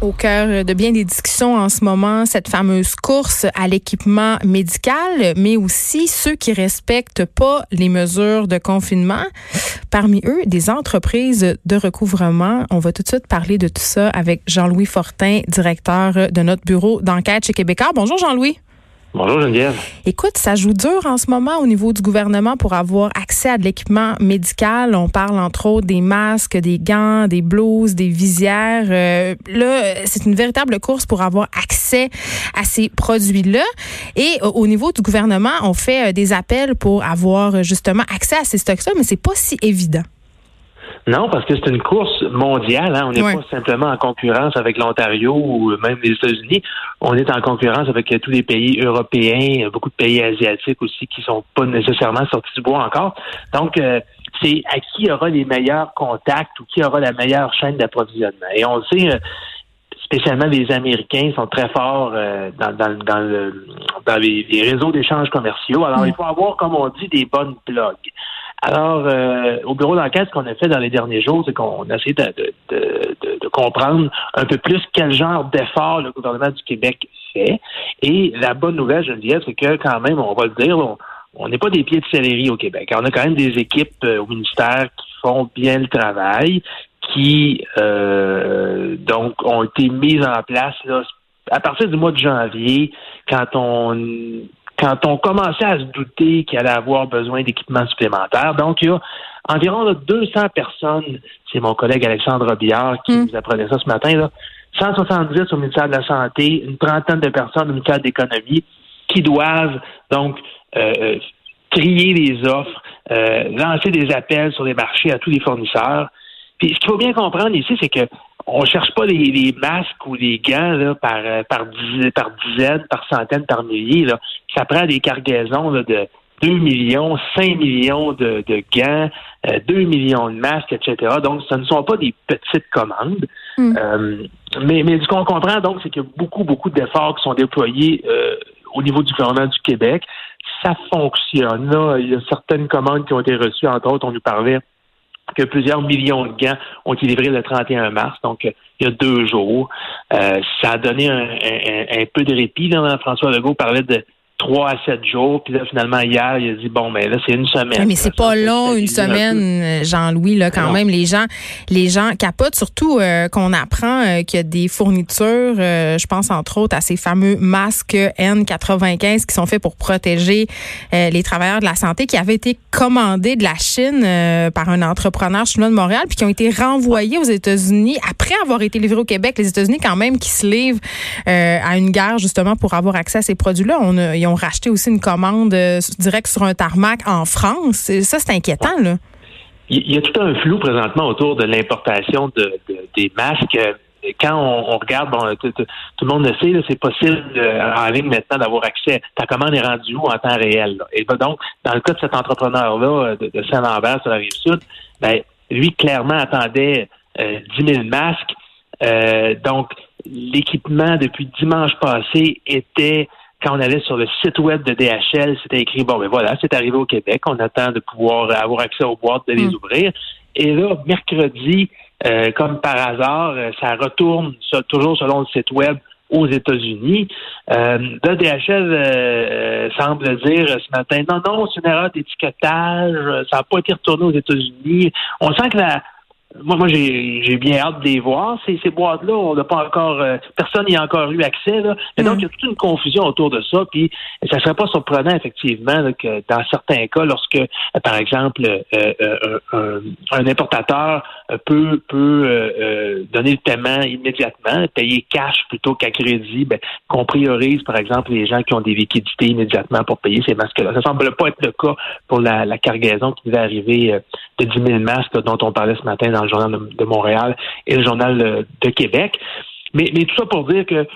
au cœur de bien des discussions en ce moment, cette fameuse course à l'équipement médical, mais aussi ceux qui respectent pas les mesures de confinement. Parmi eux, des entreprises de recouvrement. On va tout de suite parler de tout ça avec Jean-Louis Fortin, directeur de notre bureau d'enquête chez Québécois. Bonjour Jean-Louis. Bonjour. Écoute, ça joue dur en ce moment au niveau du gouvernement pour avoir accès à de l'équipement médical. On parle entre autres des masques, des gants, des blouses, des visières. Euh, là, c'est une véritable course pour avoir accès à ces produits-là. Et au niveau du gouvernement, on fait euh, des appels pour avoir justement accès à ces stocks-là, mais c'est pas si évident. Non, parce que c'est une course mondiale. Hein. On n'est pas simplement en concurrence avec l'Ontario ou même les États-Unis. On est en concurrence avec tous les pays européens, beaucoup de pays asiatiques aussi qui sont pas nécessairement sortis du bois encore. Donc, euh, c'est à qui aura les meilleurs contacts ou qui aura la meilleure chaîne d'approvisionnement. Et on le sait, euh, spécialement les Américains sont très forts euh, dans, dans, dans, le, dans les, réseaux d'échanges commerciaux. Alors, il faut avoir, comme on dit, des bonnes blogs. Alors, euh, au bureau d'enquête, ce qu'on a fait dans les derniers jours, c'est qu'on a essayé de, de, de, comprendre un peu plus quel genre d'effort le gouvernement du Québec fait. Et la bonne nouvelle, je dire, c'est que quand même, on va le dire, on n'est pas des pieds de céleri au Québec. On a quand même des équipes euh, au ministère qui font bien le travail, qui euh, donc ont été mises en place là, à partir du mois de janvier, quand on quand on commençait à se douter qu'il allait avoir besoin d'équipements supplémentaires. Donc, il y a environ 200 personnes, c'est mon collègue Alexandre Billard qui hmm. nous apprenait ça ce matin, là, 170 au ministère de la Santé, une trentaine de personnes au ministère de l'Économie qui doivent donc euh, euh, trier les offres, euh, lancer des appels sur les marchés à tous les fournisseurs. Puis ce qu'il faut bien comprendre ici, c'est que on cherche pas les, masques ou les gants là, par, euh, par, par dizaines, par centaines, par milliers. Là. Ça prend des cargaisons de 2 millions, 5 millions de, de gants, 2 euh, millions de masques, etc. Donc, ce ne sont pas des petites commandes. Hmm. Euh, mais, mais ce qu'on comprend, donc, c'est qu'il y a beaucoup, beaucoup d'efforts qui sont déployés au niveau du gouvernement du Québec. Ça fonctionne. Là. Il y a certaines commandes qui ont été reçues, entre autres, on nous parlait que plusieurs millions de gants ont été livrés le 31 mars, donc euh, il y a deux jours. Euh, ça a donné un, peu de répit. Là, François Legault parlait de trois à sept jours. Puis là, finalement, hier, il a dit bon, mais ben, là, c'est une semaine. mais c'est pas long, une semaine, Jean-Louis, là, quand même. Les gens, les gens capotent, surtout euh, qu'on apprend euh, qu'il y a des fournitures, euh, je pense entre autres à ces fameux masques N95 qui sont faits pour protéger les travailleurs de la santé, qui avaient été commandés de la Chine par un entrepreneur chinois de Montréal, puis qui ont été renvoyés aux États-Unis après avoir été livrés au Québec. Les États-Unis, quand même, qui se livrent à une guerre justement pour avoir accès à ces produits-là. On a, ont racheté aussi une commande euh, directe sur un tarmac en France. Ça, c'est inquiétant, là. Il y a tout un flou présentement autour de l'importation de, des masques. Quand on, regarde, bon, tout, le monde le sait, c'est possible euh, en ligne maintenant d'avoir accès. Ta commande est rendue où en temps réel? Et donc, dans le cas de cet entrepreneur-là de, Saint-Lambert sur la rive sud, ben, lui, clairement, attendait 10 euh, 000 masques. donc, l'équipement depuis dimanche passé était quand on allait sur le site web de DHL, c'était écrit bon ben voilà, c'est arrivé au Québec, on attend de pouvoir avoir accès aux boîtes, de les hmm. ouvrir. Et là, mercredi, euh, comme par hasard, euh, ça retourne toujours selon le site web aux États-Unis. Euh, DHL euh, semble dire ce matin non, non, c'est une erreur d'étiquetage, ça n'a pas été retourné aux États-Unis. On sent que la, moi, moi j'ai bien hâte de les voir. Ces, ces boîtes-là, on n'a pas encore euh, personne n'y a encore eu accès. Là. Et donc, mm. il y a toute une confusion autour de ça. Puis ça serait pas surprenant, effectivement, que dans certains cas, lorsque, euh, par exemple, euh, un, un, importateur peut, peut donner le paiement immédiatement, payer cash plutôt qu'à crédit, ben, qu'on priorise, par exemple, les gens qui ont des liquidités immédiatement pour payer ces masques-là. Ça semble pas être le cas pour la, la cargaison qui devait arriver de 10 000 masques dont on parlait ce matin dans le journal de, Montréal et le journal de, Québec. Mais, tout ça pour dire que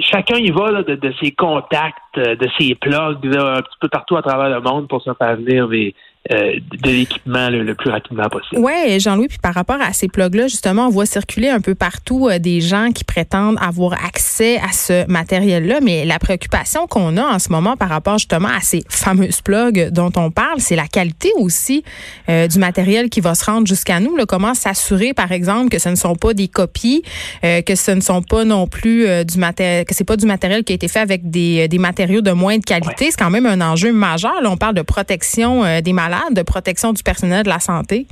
chacun y va de, de, ses contacts, de ses plugs un petit peu partout à travers le monde pour se faire venir des, de l'équipement le, plus rapidement possible. Oui, Jean-Louis, puis par rapport à ces plugs-là, justement, on voit circuler un peu partout des gens qui prétendent avoir accès à ce matériel-là, mais la préoccupation qu'on a en ce moment par rapport justement à ces fameuses plugs dont on parle, c'est la qualité aussi du matériel qui va se rendre jusqu'à nous. Là. Comment s'assurer, par exemple, que ce ne sont pas des copies, que ce ne sont pas non plus du matériel, que c'est pas du matériel qui a été fait avec des, des matériaux de moins de qualité. C'est quand même un enjeu majeur. Là, on parle de protection euh, des malades, de protection du personnel de la santé?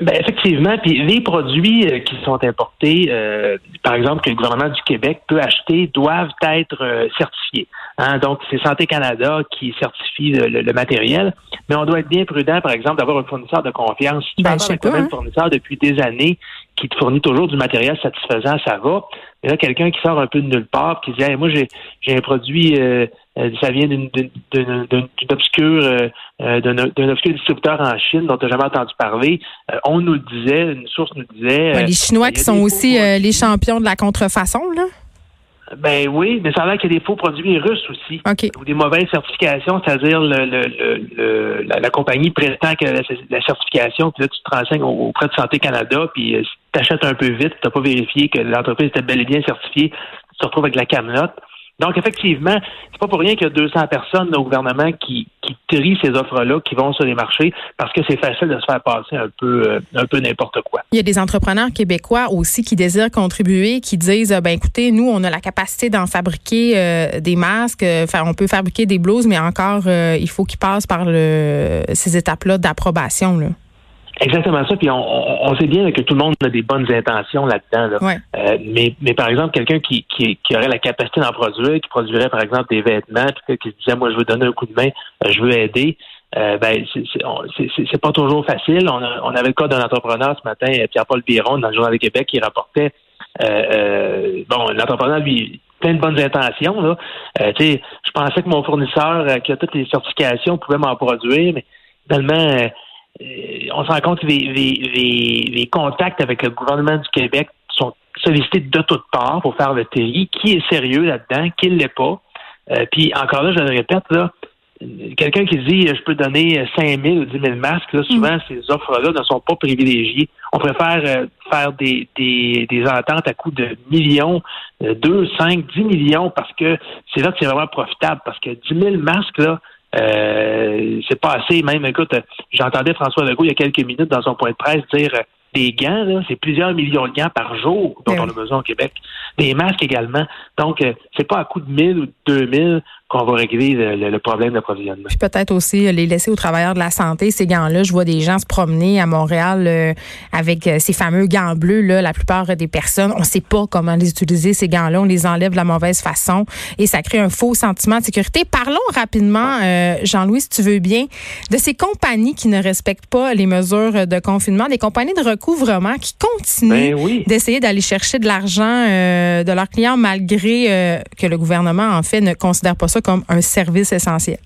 Ben effectivement, puis les produits euh, qui sont importés, euh, par exemple que le gouvernement du Québec peut acheter, doivent être certifiés. Hein. Donc c'est Santé Canada qui certifie le, matériel, mais on doit être bien prudent, par exemple, d'avoir un fournisseur de confiance. Si ben, tu un hein. fournisseur depuis des années qui te fournit toujours du matériel satisfaisant, ça va. Mais là, quelqu'un qui sort un peu de nulle part, qui dit moi j'ai j'ai un produit, euh, euh, ça vient d'une obscure euh, d'un obscur distributeur en Chine dont tu n'as jamais entendu parler. on nous disait, une source nous disait. les Chinois qui sont aussi les champions de la contrefaçon, là. Ben oui, mais ça a l'air qu'il y a des faux produits russes aussi. Ou des mauvaises certifications, c'est-à-dire le, le, la, compagnie prétend que la, certification, puis là, tu te renseignes auprès de Santé Canada, puis si tu achètes un peu vite, tu n'as pas vérifié que l'entreprise était bel et bien certifiée, tu te retrouves avec la camelote. Donc, effectivement, c'est pas pour rien qu'il y a 200 personnes au gouvernement qui, trient ces offres-là, qui vont sur les marchés, parce que c'est facile de se faire passer un peu, euh, un peu n'importe quoi. Il y a des entrepreneurs québécois aussi qui désirent contribuer, qui disent, ben écoutez, nous, on a la capacité d'en fabriquer euh, des masques, enfin, on peut fabriquer des blouses, mais encore, euh, il faut qu'ils passent par le, ces étapes-là d'approbation. Là. Exactement ça. Puis on, on, sait bien que tout le monde a des bonnes intentions là-dedans. Euh, mais, mais par exemple, quelqu'un qui, qui, qui, aurait la capacité d'en produire, qui produirait par exemple des vêtements, puis qui se disait moi je veux donner un coup de main, euh, je veux aider. Euh, ben c'est pas toujours facile. On, on avait le cas d'un entrepreneur ce matin, Pierre-Paul Biron, dans le Journal du Québec, qui rapportait bon, l'entrepreneur lui plein de bonnes intentions. Là. je pensais que mon fournisseur qui a toutes les certifications pouvait m'en produire, mais finalement euh, on se rend compte que les, contacts avec le gouvernement du Québec sont sollicités de toutes parts pour faire le TI. Qui est sérieux là-dedans, qui ne l'est pas? Euh, puis encore là, je le répète, là, quelqu'un qui dit je peux donner 5 000 ou 10 000 masques, là, souvent mm. ces offres-là ne sont pas privilégiées. On préfère euh, faire des, des, des, ententes à coût de millions, 2, 5, 10 millions, parce que c'est là que c'est vraiment profitable. Parce que 10 000 masques, là, euh, c'est pas assez. Même, écoute, j'entendais François Legault il y a quelques minutes dans son point de presse dire euh, des gants, là, c'est plusieurs millions de gants par jour dont on a besoin au Québec. Des masques également. Donc, euh, c'est pas à coût de 1000 ou de 2000 qu'on va régler le, problème d'approvisionnement. Puis peut-être aussi euh, les laisser aux travailleurs de la santé, ces gants-là. Je vois des gens se promener à Montréal euh, avec euh, ces fameux gants bleus. Là, la plupart des personnes, on ne sait pas comment les utiliser, ces gants-là. On les enlève de la mauvaise façon et ça crée un faux sentiment de sécurité. Parlons rapidement, Jean-Louis, si tu veux bien, de ces compagnies qui ne respectent pas les mesures de confinement, des compagnies de recouvrement qui continuent ben d'essayer d'aller chercher de l'argent de leurs clients malgré que le gouvernement, en fait, ne considère pas ça comme un service essentiel?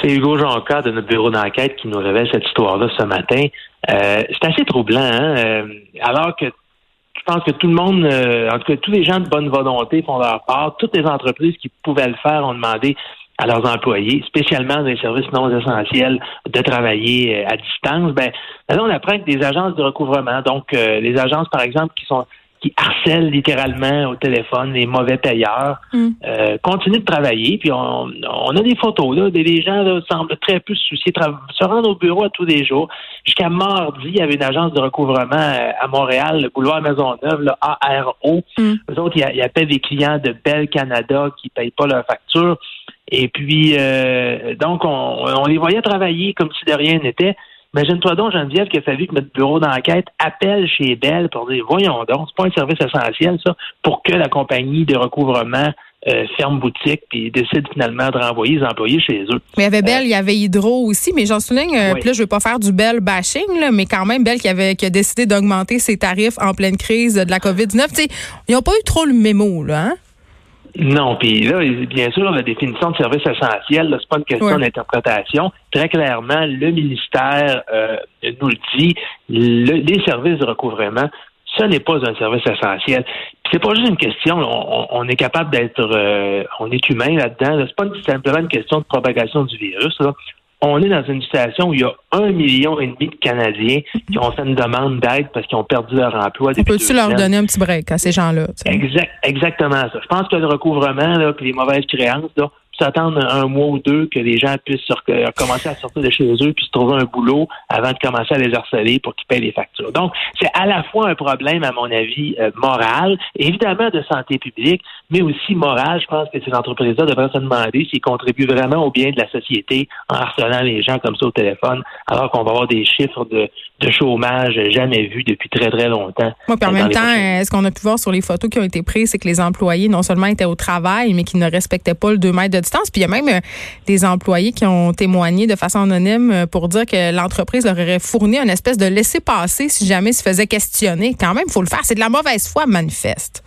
C'est Hugo Jonca de notre bureau d'enquête qui nous révèle cette histoire-là ce matin. Euh, c'est assez troublant, hein? Euh, alors que je pense que tout le monde, euh, en tout cas tous les gens de bonne volonté font leur part. Toutes les entreprises qui pouvaient le faire ont demandé à leurs employés, spécialement dans les services non essentiels, de travailler à distance. Ben, là, on apprend que des agences de recouvrement, donc les agences, par exemple, qui sont qui harcèlent littéralement au téléphone les mauvais payeurs, mm. euh, continuent de travailler. Puis on, on a des photos là, des gens là, semblent très peu se soucier, se rendre au bureau à tous les jours. Jusqu'à mardi, il y avait une agence de recouvrement euh, à Montréal, le boulevard Maisonneuve, le ARO. Mm. Eux autres, ils, appellent des clients de Bell Canada qui payent pas leurs factures. Et puis, euh, donc, on, on les voyait travailler comme si de rien n'était. Imagine-toi donc, Geneviève, qu'il a fallu que notre bureau d'enquête appelle chez Bell pour dire voyons donc, c'est pas un service essentiel, ça, pour que la compagnie de recouvrement euh, ferme boutique et décide finalement de renvoyer les employés chez eux. Mais il y avait Bell, il y avait Hydro aussi, mais j'en souligne, euh, là, je veux pas faire du Bell bashing, là, mais quand même, Bell qui, avait, qui a décidé d'augmenter ses tarifs en pleine crise de la COVID-19. Ils n'ont pas eu trop le mémo, là, hein? Non, puis là, bien sûr, la définition de service essentiel, c'est pas une question d'interprétation. Très clairement, le ministère euh, nous le dit, les services de recouvrement, ce n'est pas un service essentiel. C'est pas juste une question, on, est capable d'être, euh, on est humain là-dedans. C'est pas simplement une question de propagation du virus. On est dans une situation où il y a un million et demi de Canadiens qui ont fait une demande d'aide parce qu'ils ont perdu leur emploi. On peut-tu leur donner un petit break à ces gens-là? Exact, exactement ça. Je pense que le recouvrement, là, puis les mauvaises créances, là, s'attendre un mois ou deux que les gens puissent commencer à sortir de chez eux puis se trouver un boulot avant de commencer à les harceler pour qu'ils payent les factures. Donc, c'est à la fois un problème, à mon avis, euh, moral, évidemment de santé publique, mais aussi moral. Je pense que ces entreprises-là devraient se demander s'ils contribuent vraiment au bien de la société en harcelant les gens comme ça au téléphone, alors qu'on va avoir des chiffres de, de chômage jamais vus depuis très, très longtemps. Moi, en même temps, ce qu'on a pu voir sur les photos qui ont été prises, c'est que les employés non seulement étaient au travail, mais qui ne respectaient pas le 2 mètres de puis il y a même euh, des employés qui ont témoigné de façon anonyme euh, pour dire que l'entreprise leur aurait fourni une espèce de laisser-passer si jamais se faisait questionner. Quand même, il faut le faire. C'est de la mauvaise foi manifeste.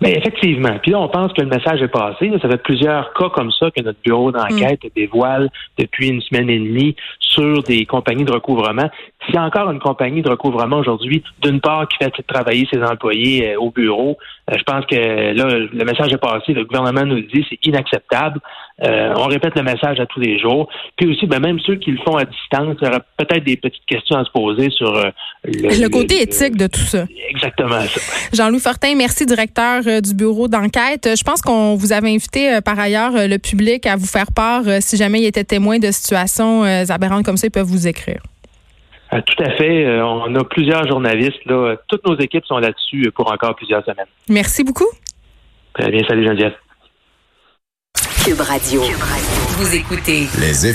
Mais effectivement. Puis là, on pense que le message est passé. Ça fait plusieurs cas comme ça que notre bureau d'enquête mm. dévoile depuis une semaine et demie sur des compagnies de recouvrement. S'il y a encore une compagnie de recouvrement aujourd'hui, d'une part, qui fait travailler ses employés euh, au bureau, euh, je pense que là, le message est passé. Le gouvernement nous le dit, c'est inacceptable. Euh, on répète le message à tous les jours. Puis aussi, ben, même ceux qui le font à distance, il y aura peut-être des petites questions à se poser sur le, le, côté éthique de tout ça. Exactement ça. Jean-Louis Fortin, merci, directeur du bureau d'enquête. Je pense qu'on vous avait invité par ailleurs le public à vous faire part si jamais il était témoin de situations aberrantes comme ça, ils peuvent vous écrire. Euh, tout à fait. Euh, on a plusieurs journalistes. Là. Toutes nos équipes sont là-dessus pour encore plusieurs semaines. Merci beaucoup. Très bien. Salut, Geneviève. Cube Radio. Vous écoutez. Les